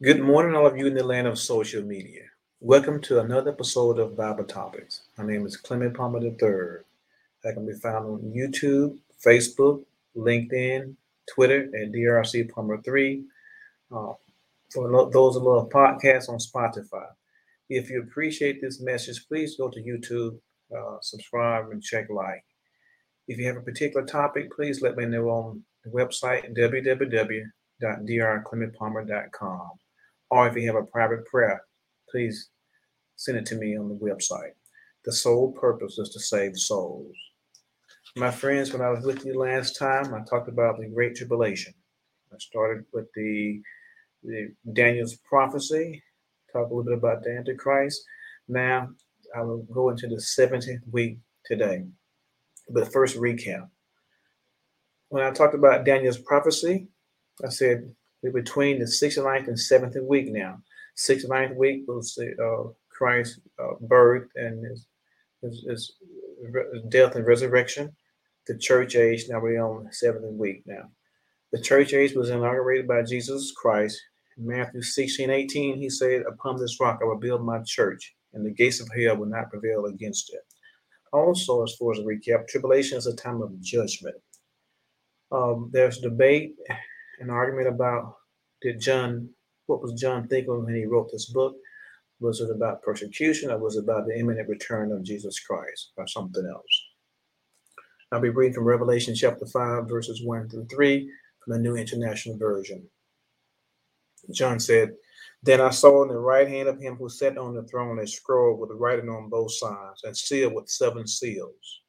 Good morning, all of you in the land of social media. Welcome to another episode of Bible Topics. My name is Clemmie Palmer III. I can be found on YouTube, Facebook, LinkedIn, Twitter at DRC Palmer 3. Uh, for those of little podcasts on Spotify. If you appreciate this message, please go to YouTube, uh, subscribe, and check like. If you have a particular topic, please let me know on the website www.drclemmiepalmer.com. Or if you have a private prayer, please send it to me on the website. The sole purpose is to save souls. My friends, when I was with you last time, I talked about the Great Tribulation. I started with the, the Daniel's prophecy, talk a little bit about the Antichrist. Now I will go into the 17th week today. But first, recap. When I talked about Daniel's prophecy, I said we're between the sixth and ninth and seventh week now. Sixth and ninth week was the uh, Christ's uh, birth and his, his, his, death and resurrection. The church age, now we're on seventh week now. The church age was inaugurated by Jesus Christ. In Matthew 16, 18, he said, Upon this rock I will build my church, and the gates of hell will not prevail against it. Also, as far as a recap, tribulation is a time of judgment. Um, there's debate an argument about did John, what was John thinking when he wrote this book? Was it about persecution or was it about the imminent return of Jesus Christ or something else? I'll be reading from Revelation chapter 5, verses 1 through 3 from the New International Version. John said, Then I saw in the right hand of him who sat on the throne a scroll with writing on both sides and sealed with seven seals.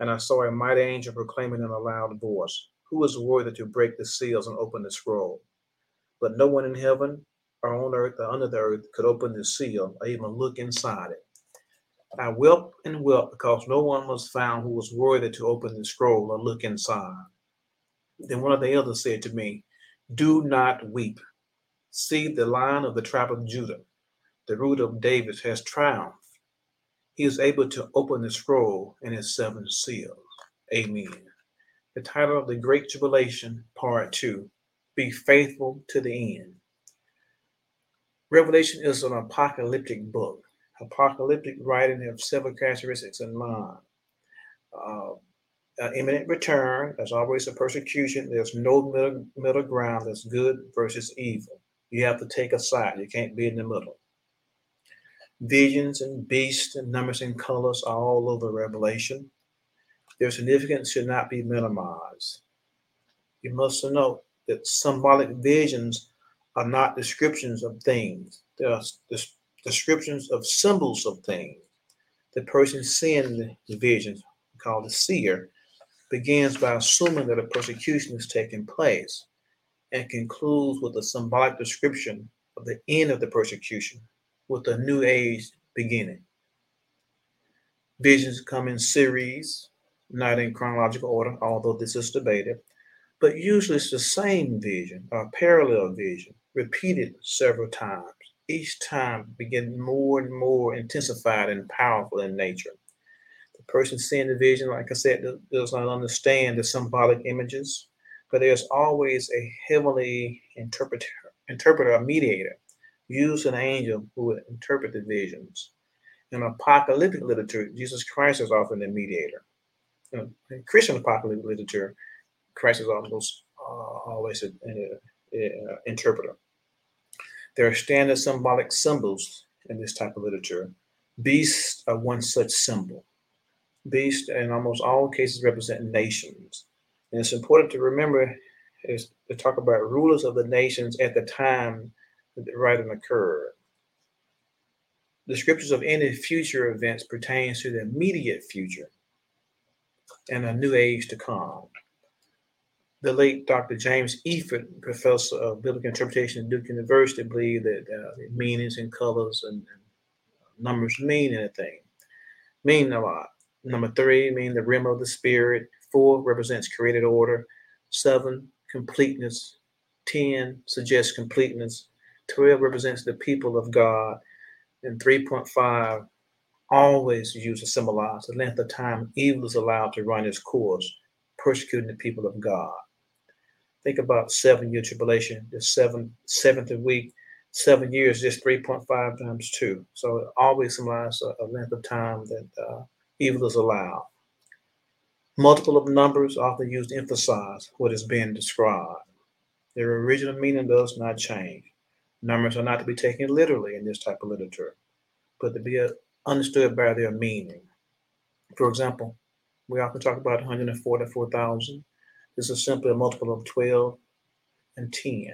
And I saw a mighty angel proclaiming in a loud voice, who is worthy to break the seals and open the scroll? But no one in heaven or on earth or under the earth could open the seal or even look inside it. I wept and wept because no one was found who was worthy to open the scroll or look inside. Then one of the elders said to me, Do not weep. See, the lion of the tribe of Judah, the root of David, has triumphed. He is able to open the scroll and its seven seals. Amen the title of the Great Tribulation, Part 2 Be Faithful to the End. Revelation is an apocalyptic book. Apocalyptic writing have several characteristics in mind. Uh, imminent return, there's always a persecution. There's no middle, middle ground. There's good versus evil. You have to take a side. You can't be in the middle. Visions and beasts and numbers and colors are all over Revelation. Their significance should not be minimized. You must note that symbolic visions are not descriptions of things, they are descriptions of symbols of things. The person seeing the visions, called the seer, begins by assuming that a persecution is taking place and concludes with a symbolic description of the end of the persecution, with a new age beginning. Visions come in series, not in chronological order, although this is debated, but usually it's the same vision or parallel vision, repeated several times, each time begin more and more intensified and powerful in nature. The person seeing the vision, like I said, does not understand the symbolic images, but there's always a heavenly interpreter, interpreter or mediator, used an angel who would interpret the visions. In apocalyptic literature, Jesus Christ is often the mediator you know, in Christian apocalyptic literature, Christ is almost uh, always an interpreter. There are standard symbolic symbols in this type of literature. Beasts are one such symbol. Beasts, in almost all cases, represent nations. And it's important to remember is to talk about rulers of the nations at the time that the writing occurred. The scriptures of any future events pertains to the immediate future and a new age to come. The late Dr. James Efird, professor of biblical interpretation at Duke University, believed that uh, meanings and colors and, and, numbers mean anything, mean a lot. Number three mean the rim of the spirit. Four represents created order. Seven, completeness. Ten suggests completeness. Twelve represents the people of God. And 3.5 always used to symbolize the length of time evil is allowed to run its course, persecuting the people of God. Think about seven year tribulation, the seventh seventh week. Seven years, just 3.5 times two. So it always symbolizes a, a length of time that uh, evil is allowed. Multiple of numbers often used to emphasize what is being described. Their original meaning does not change. Numbers are not to be taken literally in this type of literature, but to be understood by their meaning. For example, we often talk about 144,000. This is simply a multiple of 12 and 10.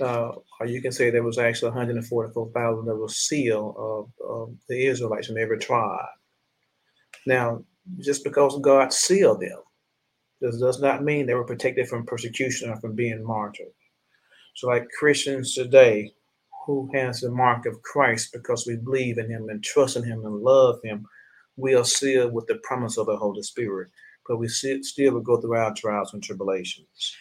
Uh, or you can say there was actually 144,000 that was sealed of, of the Israelites from every tribe. Now, just because God sealed them, this does not mean they were protected from persecution or from being martyred. So, like Christians today, who has the mark of Christ because we believe in Him and trust in Him and love Him, we are sealed with the promise of the Holy Spirit. But we still will go through our trials and tribulations.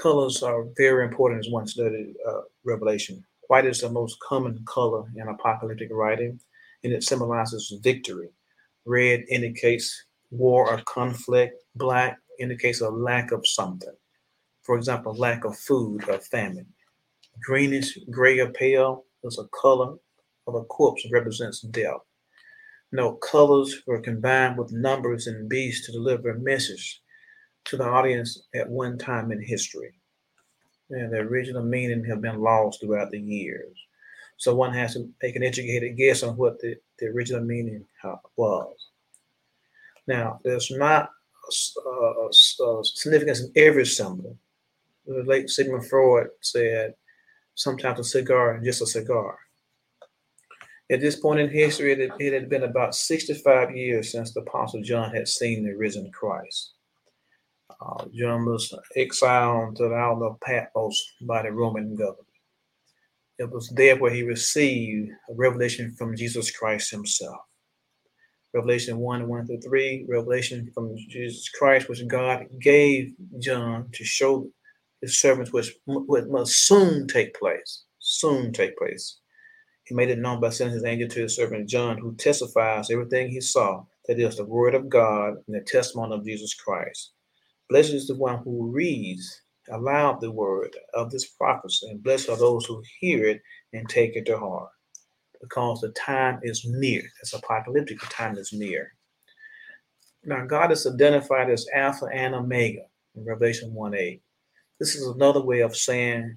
Colors are very important as one studied uh, Revelation. White is the most common color in apocalyptic writing, and it symbolizes victory. Red indicates war or conflict. Black indicates a lack of something. For example, lack of food or famine. Greenish, gray, or pale is a color of a corpse represents death. No colors were combined with numbers and beasts to deliver a message to the audience at one time in history. And the original meaning have been lost throughout the years. So one has to make an educated guess on what the, the original meaning was. Now, there's not a, a, a significance in every symbol. The late Sigmund Freud said, sometimes a cigar just a cigar. At this point in history, it, it had been about 65 years since the Apostle John had seen the risen Christ. Uh, John was exiled to the island of Patmos by the Roman government. It was there where he received a revelation from Jesus Christ himself. Revelation 1 1 through 3, revelation from Jesus Christ, which God gave John to show his servants which, must soon take place. Soon take place. He made it known by sending his angel to his servant John, who testifies everything he saw, that is the word of God and the testimony of Jesus Christ. Blessed is the one who reads aloud the word of this prophecy, and blessed are those who hear it and take it to heart, because the time is near. It's apocalyptic, the time is near. Now, God is identified as Alpha and Omega in Revelation 1 8. This is another way of saying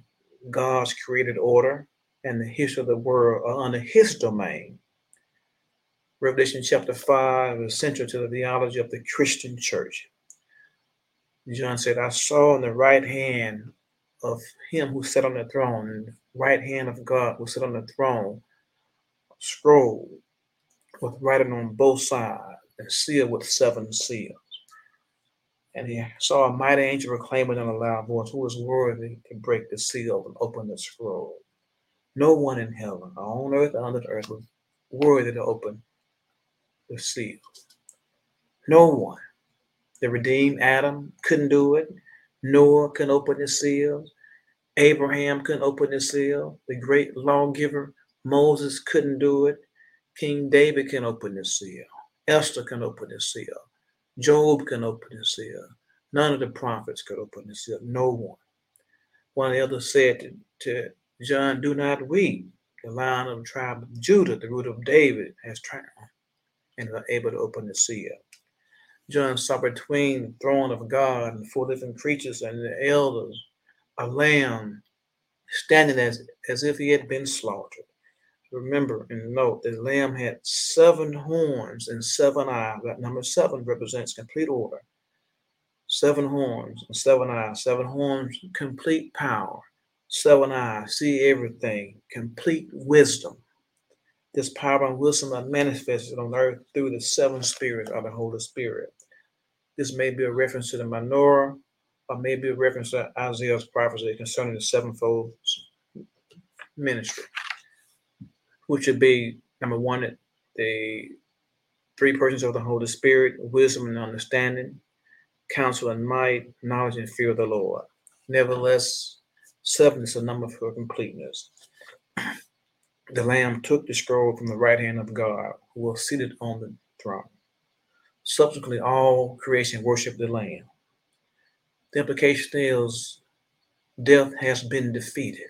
God's created order and the history of the world are under his domain. Revelation chapter 5 is central to the theology of the Christian church. John said, I saw in the right hand of him who sat on the throne, right hand of God who sat on the throne, scroll with writing on both sides and sealed with seven seals. And he saw a mighty angel proclaiming in a loud voice, Who is worthy to break the seal and open the scroll? No one in heaven, or on earth, or under the earth, was worthy to open the seal. No one. The redeemed Adam couldn't do it. Noah couldn't open the seal. Abraham couldn't open the seal. The great lawgiver Moses couldn't do it. King David can open the seal. Esther can open the seal. Job can open the seal. Uh, none of the prophets could open the seal. No one. One of the others said to, to John, do not weep. The lion of the tribe of Judah, the root of David, has triumphed and is able to open the seal. John saw between the throne of God and four living creatures and the elders a lamb standing as, as if he had been slaughtered. Remember and note that lamb had seven horns and seven eyes. That number seven represents complete order. Seven horns and seven eyes. Seven horns, complete power. Seven eyes, see everything. Complete wisdom. This power and wisdom are manifested on earth through the seven spirits of the Holy Spirit. This may be a reference to the menorah, or maybe a reference to Isaiah's prophecy concerning the sevenfold ministry, which would be number one, the three persons of the Holy Spirit, wisdom and understanding, counsel and might, knowledge and fear of the Lord. Nevertheless, seven is a number for completeness. The Lamb took the scroll from the right hand of God, who was seated on the throne. Subsequently, all creation worshiped the Lamb. The implication is death has been defeated.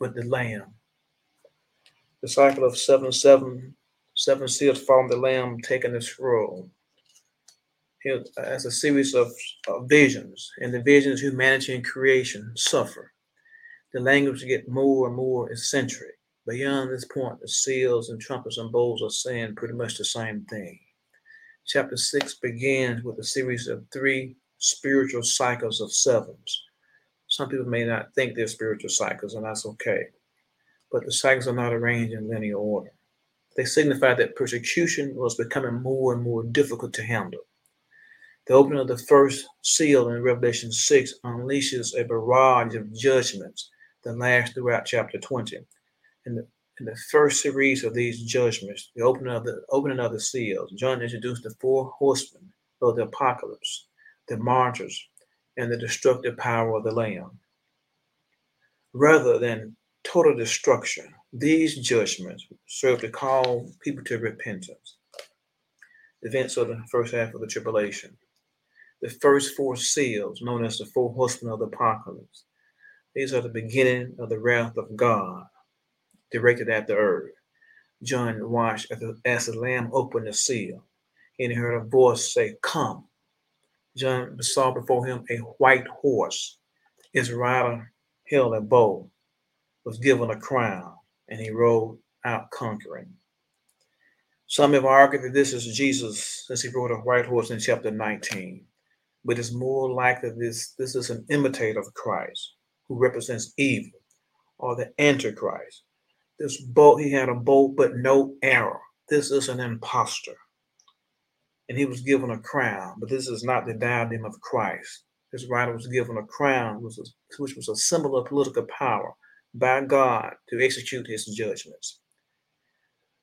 with the Lamb. The cycle of seven, seven, seven seals from the Lamb taking the scroll. As a series of, of visions, and the visions, humanity and creation suffer. The language get more and more eccentric. Beyond this point, the seals and trumpets and bowls are saying pretty much the same thing. Chapter 6 begins with a series of three spiritual cycles of sevens. Some people may not think they're spiritual cycles, and that's okay. But the cycles are not arranged in linear order. They signify that persecution was becoming more and more difficult to handle. The opening of the first seal in Revelation 6 unleashes a barrage of judgments that last throughout chapter 20. In the, in the first series of these judgments, the opening of the opening of the seals, John introduced the four horsemen of the apocalypse, the martyrs, and the destructive power of the Lamb. Rather than total destruction, these judgments serve to call people to repentance. Events of the first half of the tribulation. The first four seals, known as the four horsemen of the apocalypse, these are the beginning of the wrath of God directed at the earth. John watched as the, lamb opened the seal, and he heard a voice say, Come. John saw before him a white horse. His rider held a bow, was given a crown, and he rode out conquering. Some have argued that this is Jesus since he rode a white horse in chapter 19, but it's more likely this, this is an imitator of Christ who represents evil or the Antichrist. This boat, he had a boat but no arrow. This is an impostor. And he was given a crown, but this is not the diadem of Christ. His rider was given a crown, which was a symbol of political power by God to execute his judgments.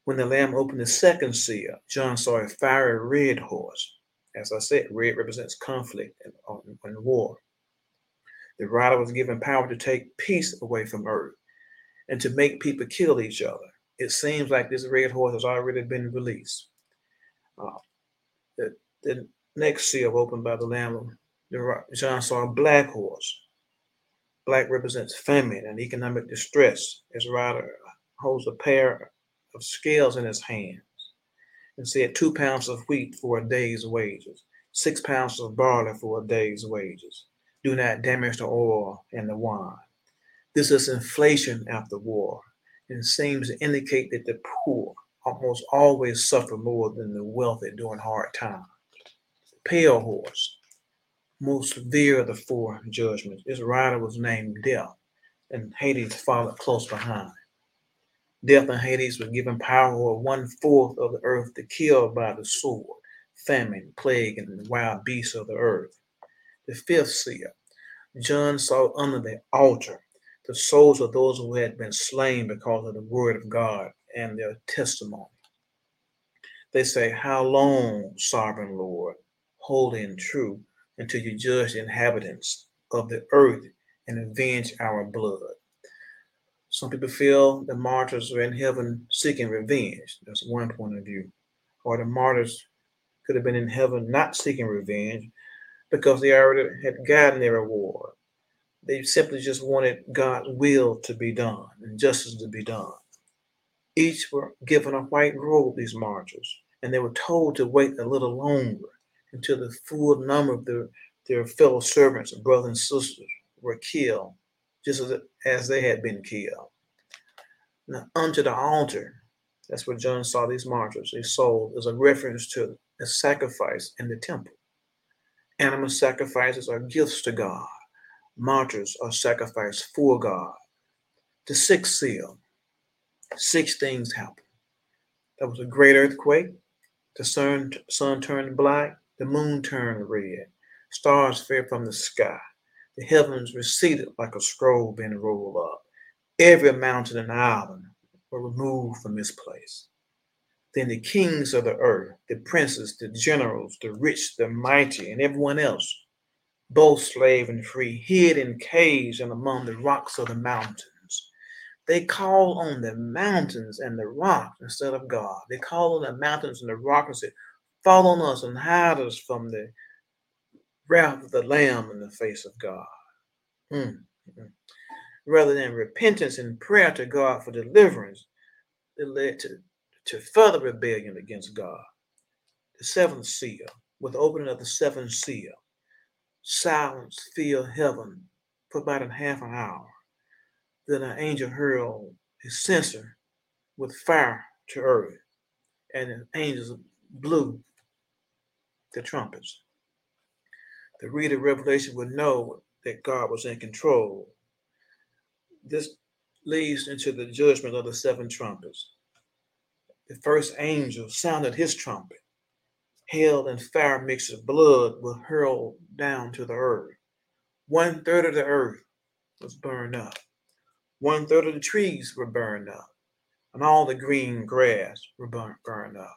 When the Lamb opened the second seal, John saw a fiery red horse. As I said, red represents conflict and, and war. The rider was given power to take peace away from earth and to make people kill each other. It seems like this red horse has already been released. Uh, the, the next seal opened by the Lamb, John saw a black horse. Black represents famine and economic distress. His rider holds a pair of scales in his hands and said two pounds of wheat for a day's wages, six pounds of barley for a day's wages do not damage the oil and the wine. This is inflation after war and seems to indicate that the poor almost always suffer more than the wealthy during hard times. Pale horse, most severe of the four judgments. Its rider was named Death, and Hades followed close behind. Death and Hades were given power over one fourth of the earth to kill by the sword, famine, plague, and wild beasts of the earth. The fifth seal, John saw under the altar the souls of those who had been slain because of the word of God and their testimony. They say, How long, sovereign Lord, holy and true, until you judge the inhabitants of the earth and avenge our blood? Some people feel the martyrs are in heaven seeking revenge. That's one point of view. Or the martyrs could have been in heaven not seeking revenge because they already had gotten their reward. They simply just wanted God's will to be done and justice to be done. Each were given a white robe, these martyrs, and they were told to wait a little longer until the full number of their, their fellow servants, brothers and sisters, were killed, just as, as they had been killed. Now, unto the altar, that's where John saw these martyrs, they sold, is a reference to a sacrifice in the temple. Animal sacrifices are gifts to God. Martyrs are sacrificed for God. The sixth seal, six things happened. There was a great earthquake. The sun, sun turned black. The moon turned red. Stars fell from the sky. The heavens receded like a scroll being rolled up. Every mountain and island were removed from this place. Then the kings of the earth, the princes, the generals, the rich, the mighty, and everyone else, both slave and free, hid in caves and among the rocks of the mountains. They call on the mountains and the rocks instead of God. They call on the mountains and the rocks and say, Fall on us and hide us from the wrath of the Lamb in the face of God. Mm-hmm. rather than repentance and prayer to God for deliverance, it led to, to further rebellion against God. The seventh seal, with the opening of the seventh seal, silence filled heaven for about a half an hour. Then an angel hurled his censer with fire to earth, and the angels blew the trumpets. The reader of Revelation would know that God was in control. This leads into the judgment of the seven trumpets. The first angel sounded his trumpet. Hail and fire mixed with blood were hurled down to the earth. One third of the earth was burned up. One third of the trees were burned up, and all the green grass were burnt, burned up.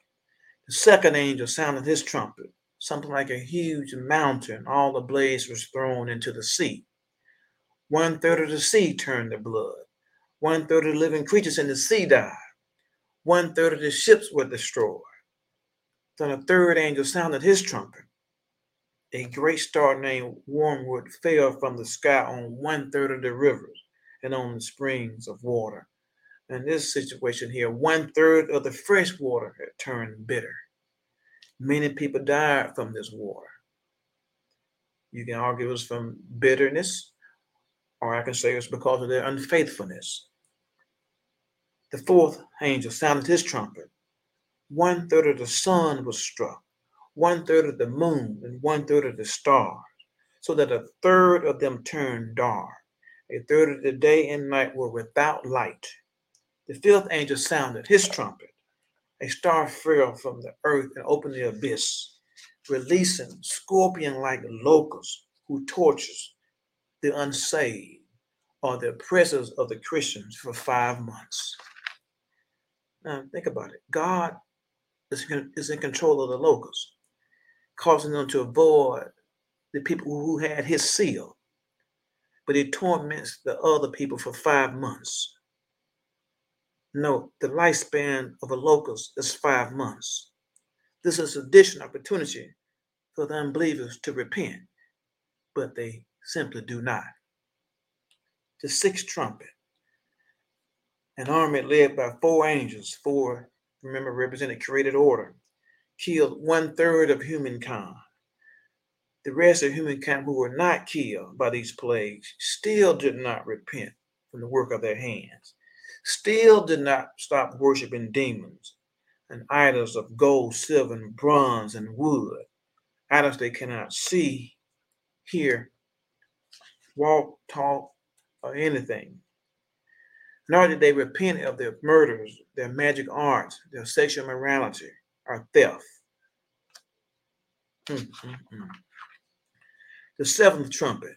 The second angel sounded his trumpet something like a huge mountain, all the blaze was thrown into the sea. One third of the sea turned to blood. One third of the living creatures in the sea died. One third of the ships were destroyed. Then a third angel sounded his trumpet. A great star named Wormwood fell from the sky on one third of the rivers and on the springs of water. In this situation here, one third of the fresh water had turned bitter. Many people died from this war. You can argue it was from bitterness, or I can say it's because of their unfaithfulness. The fourth angel sounded his trumpet. One third of the sun was struck, one third of the moon, and one third of the stars, so that a third of them turned dark. A third of the day and night were without light. The fifth angel sounded his trumpet a star fell from the earth and opened the abyss, releasing scorpion-like locusts who tortures the unsaved or the oppressors of the Christians for five months. Now think about it. God is, is in control of the locusts, causing them to avoid the people who had his seal. But he torments the other people for five months. Note the lifespan of a locust is five months. This is an additional opportunity for the unbelievers to repent, but they simply do not. The sixth trumpet, an army led by four angels, four, remember, represented created order, killed one third of humankind. The rest of humankind who were not killed by these plagues still did not repent from the work of their hands still did not stop worshiping demons and idols of gold, silver, and bronze and wood, idols they cannot see, hear, walk, talk, or anything. Nor did they repent of their murders, their magic arts, their sexual morality, or theft. Mm-hmm. The seventh trumpet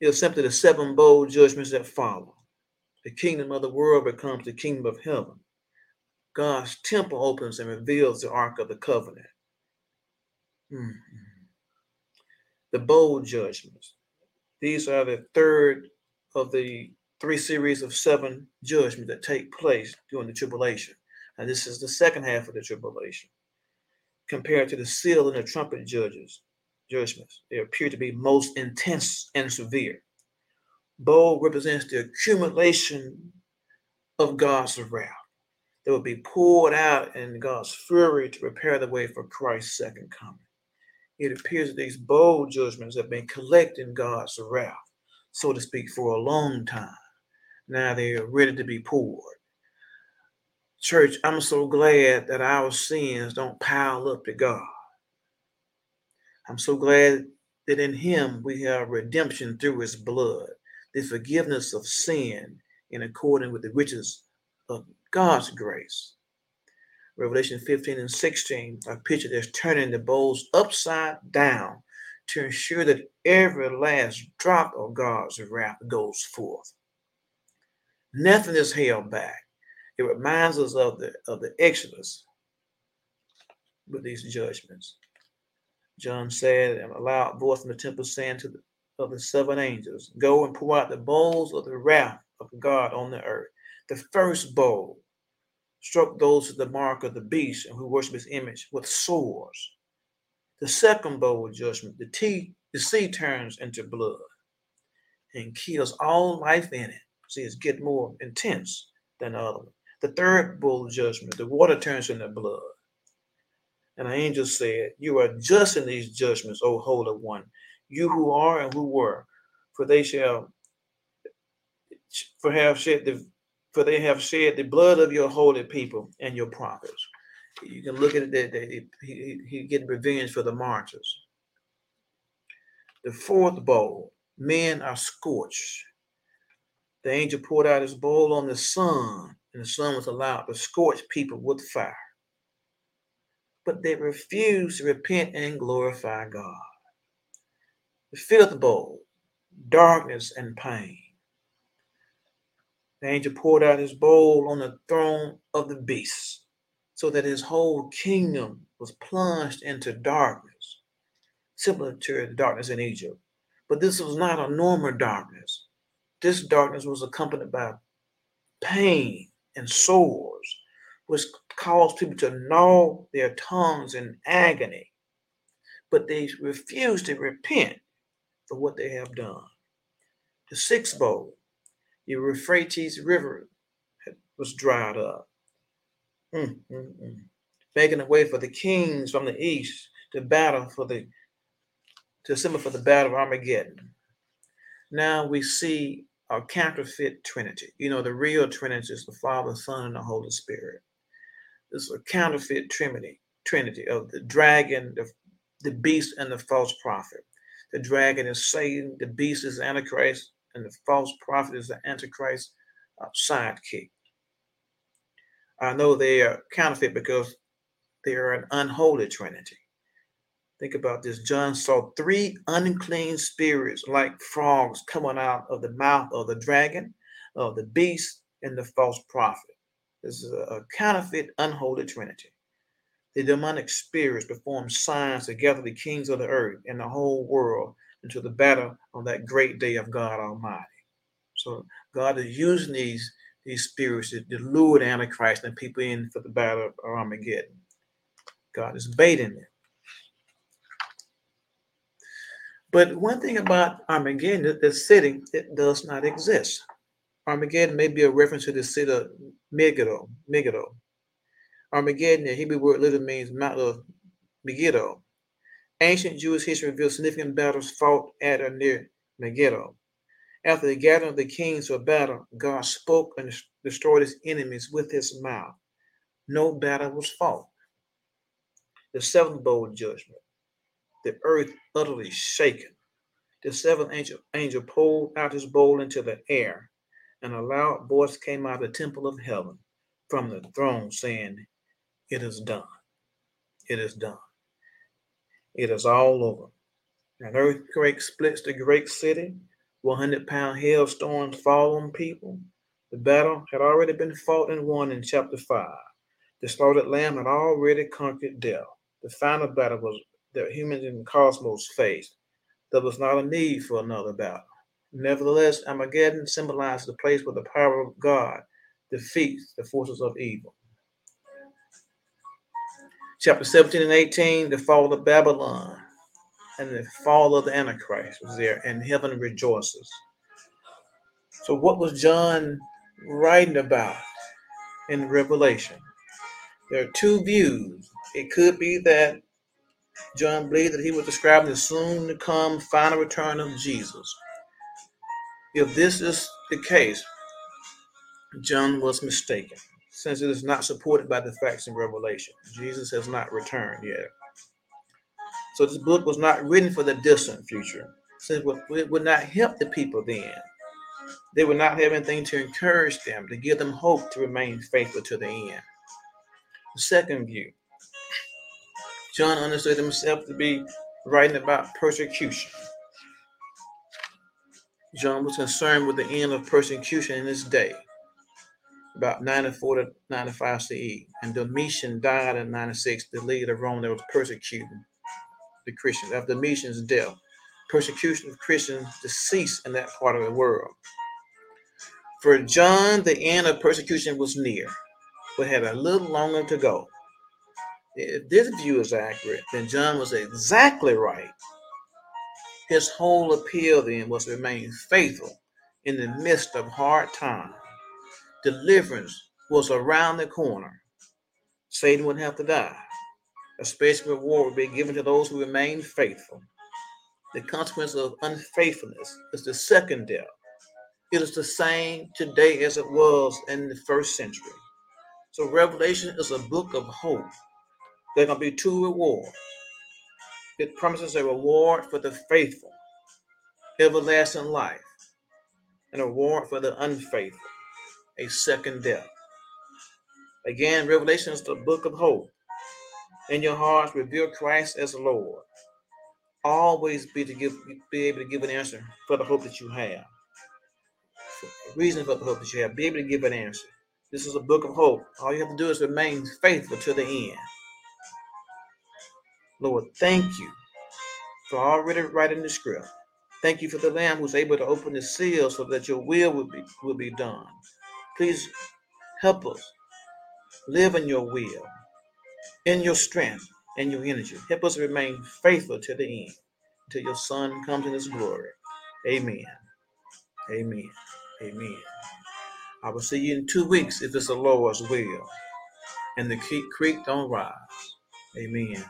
is simply the seven bold judgments that follow. The kingdom of the world becomes the kingdom of heaven. God's temple opens and reveals the Ark of the Covenant. Mm-hmm. The bold judgments. These are the third of the three series of seven judgments that take place during the tribulation. And this is the second half of the tribulation. Compared to the seal and the trumpet judges, judgments, they appear to be most intense and severe. Bowl represents the accumulation of God's wrath that will be poured out in God's fury to prepare the way for Christ's second coming. It appears that these bold judgments have been collecting God's wrath, so to speak, for a long time. Now they are ready to be poured. Church, I'm so glad that our sins don't pile up to God. I'm so glad that in Him we have redemption through His blood the forgiveness of sin in accordance with the riches of God's grace. Revelation 15 and 16 are pictured as turning the bowls upside down to ensure that every last drop of God's wrath goes forth. Nothing is held back. It reminds us of the of the Exodus with these judgments. John said, and a loud voice from the temple saying to the of the seven angels. Go and pour out the bowls of the wrath of God on the earth. The first bowl struck those to the mark of the beast and who worship his image with swords. The second bowl of judgment, the, tea, the sea turns into blood. and kills all life in it. See, it's getting more intense than the other one. The third bowl of judgment, the water turns into blood. And the angel said, You are just in these judgments, O Holy One, you who are and who were, for they shall for have shed the for they have shed the blood of your holy people and your prophets. You can look at it that he, he, he getting revenge for the martyrs. The fourth bowl, men are scorched. The angel poured out his bowl on the sun, and the sun was allowed to scorch people with fire. But they refused to repent and glorify God. The fifth bowl, darkness and pain. The angel poured out his bowl on the throne of the beast, so that his whole kingdom was plunged into darkness, similar to the darkness in Egypt. But this was not a normal darkness. This darkness was accompanied by pain and sores, which caused people to gnaw their tongues in agony. But they refused to repent for what they have done. The sixth bowl the Euphrates River was dried up, mm, mm, mm. making a way for the kings from the east to battle for the to assemble for the battle of Armageddon. Now we see a counterfeit Trinity. You know, the real Trinity is the Father, Son, and the Holy Spirit. This is a counterfeit Trinity, Trinity of the dragon, the, the beast, and the false prophet. The dragon is Satan, the beast is Antichrist, and the false prophet is the Antichrist uh, sidekick. I know they are counterfeit because they are an unholy trinity. Think about this. John saw three unclean spirits like frogs coming out of the mouth of the dragon, of the beast, and the false prophet. This is a counterfeit, unholy trinity. The demonic spirits perform signs to gather the kings of the earth and the whole world into the battle on that great day of God Almighty. So God is using these these spirits to, lure the Antichrist and people in for the battle of Armageddon. God is baiting them. But one thing about Armageddon, the city, it does not exist. Armageddon may be a reference to the city of Megiddo. Megiddo. Armageddon, the Hebrew word literally means Mount of Megiddo, Ancient Jewish history reveals significant battles fought at or near Megiddo. After the gathering of the kings for battle, God spoke and destroyed his enemies with his mouth. No battle was fought. The seventh bowl judgment, the earth utterly shaken. The seventh angel, angel pulled out his bowl into the air, and a loud voice came out of the temple of heaven from the throne, saying, It is done. It is done. It is all over. An earthquake splits the great city. 100 pound hailstorms fall on people. The battle had already been fought and won in chapter 5. The slaughtered lamb had already conquered death. The final battle was that humans and cosmos faced. There was not a need for another battle. Nevertheless, Armageddon symbolizes the place where the power of God defeats the forces of evil chapter 17 and 18, the fall of Babylon and the fall of the Antichrist was there, and heaven rejoices. So, what was John writing about in Revelation? There are two views. It could be that John believed that he was describing the soon to come final return of Jesus. If this is the case, John was mistaken since it is not supported by the facts in Revelation. Jesus has not returned yet. So this book was not written for the distant future, since it would not help the people then. They would not have anything to encourage them, to give them hope to remain faithful to the end. The second view, John understood himself to be writing about persecution. John was concerned with the end of persecution in his day about 94 to 95 CE. And Domitian died in 96, the leader of Rome that was persecuting the Christians. After Domitian's death, persecution of Christians ceased in that part of the world. For John, the end of persecution was near, but had a little longer to go. If this view is accurate, then John was exactly right. His whole appeal then was to remain faithful in the midst of hard times. Deliverance was around the corner. Satan would have to die. A special reward would be given to those who remain faithful. The consequence of unfaithfulness is the second death. It is the same today as it was in the first century. So Revelation is a book of hope. There are going to be two rewards. It promises a reward for the faithful, everlasting life, and a reward for the unfaithful, a second death. Again, Revelation is the book of hope. In your hearts, reveal Christ as Lord. Always be to give, be able to give an answer for the hope that you have. Reason for the hope that you have. Be able to give an answer. This is a book of hope. All you have to do is remain faithful to the end. Lord, thank you for already writing the script. Thank you for the Lamb who's able to open the seal so that your will will be, will be done. Please help us live in your will, in your strength, and your energy. Help us remain faithful to the end until your Son comes in his glory. Amen. Amen. Amen. I will see you in two weeks if it's the Lord's will. And the creek don't rise. Amen.